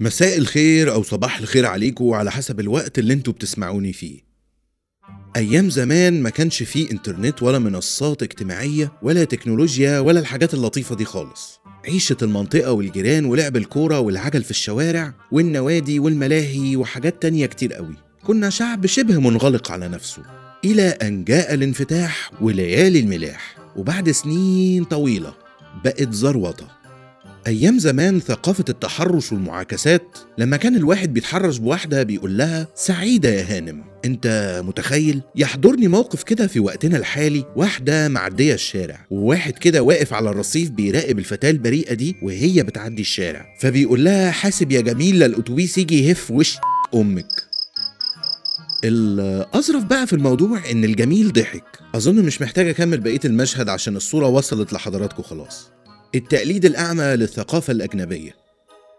مساء الخير أو صباح الخير عليكم على حسب الوقت اللي أنتوا بتسمعوني فيه. أيام زمان ما كانش فيه إنترنت ولا منصات اجتماعية ولا تكنولوجيا ولا الحاجات اللطيفة دي خالص. عيشة المنطقة والجيران ولعب الكورة والعجل في الشوارع والنوادي والملاهي وحاجات تانية كتير قوي. كنا شعب شبه منغلق على نفسه. إلى أن جاء الانفتاح وليالي الملاح. وبعد سنين طويلة بقت زروطة أيام زمان ثقافة التحرش والمعاكسات لما كان الواحد بيتحرش بواحدة بيقول لها سعيدة يا هانم. أنت متخيل؟ يحضرني موقف كده في وقتنا الحالي واحدة معدية الشارع وواحد كده واقف على الرصيف بيراقب الفتاة البريئة دي وهي بتعدي الشارع فبيقول لها حاسب يا جميل لا الأتوبيس يجي يهف وش أمك. الأظرف بقى في الموضوع إن الجميل ضحك. أظن مش محتاج أكمل بقية المشهد عشان الصورة وصلت لحضراتكم خلاص. التقليد الأعمى للثقافة الأجنبية.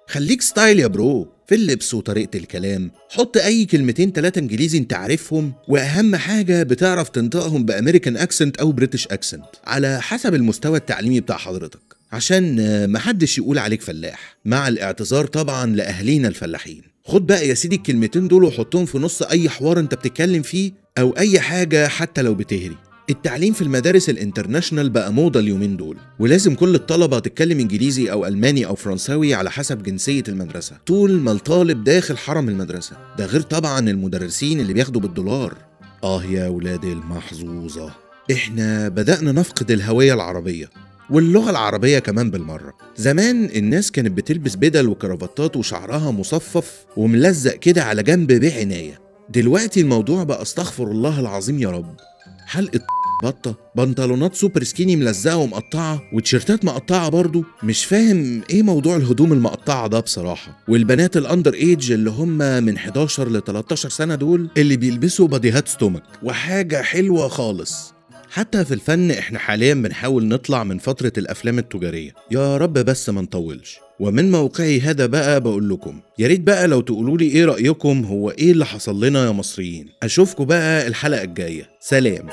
خليك style يا bro في اللبس وطريقة الكلام. حط أي كلمتين تلاتة إنجليزي أنت عارفهم وأهم حاجة بتعرف تنطقهم ب American accent أو British accent. على حسب المستوى التعليمي بتاع حضرتك. عشان محدش يقول عليك فلاح. مع الاعتذار طبعا لأهلينا الفلاحين. خد بقى يا سيدي الكلمتين دول وحطهم في نص أي حوار أنت بتتكلم فيه أو أي حاجة حتى لو بتهري. التعليم في المدارس الانترناشنال بقى موضة اليومين دول ولازم كل الطلبة تتكلم إنجليزي أو ألماني أو فرنساوي على حسب جنسية المدرسة. طول ما الطالب داخل حرم المدرسة ده غير طبعا المدرسين اللي بياخدوا بالدولار. آه يا ولاد المحظوظة. إحنا بدأنا نفقد الهوية العربية واللغة العربية كمان بالمرة. زمان الناس كانت بتلبس بدل وكرافتات وشعرها مصفف وملزق كده على جنب بعناية. دلوقتي الموضوع بقى أستغفر الله العظيم يا رب. حلقة بطة بنطلونات super skinny ملزقة ومقطعة وتيشيرتات مقطعة برضو. مش فاهم إيه موضوع الهدوم المقطعة ده بصراحة. والبنات ال under age اللي هم من 11 ل 13 سنة دول اللي بيلبسوا باديهات stomach. وحاجة حلوة خالص. حتى في الفن إحنا حاليا بنحاول نطلع من فترة الأفلام التجارية. يا رب بس ما نطولش. ومن موقعي هذا بقى بقول لكم يا ريت بقى لو تقولوا لي إيه رأيكم هو إيه اللي حصل لنا يا مصريين؟ اشوفكم بقى الحلقة الجاية. سلام.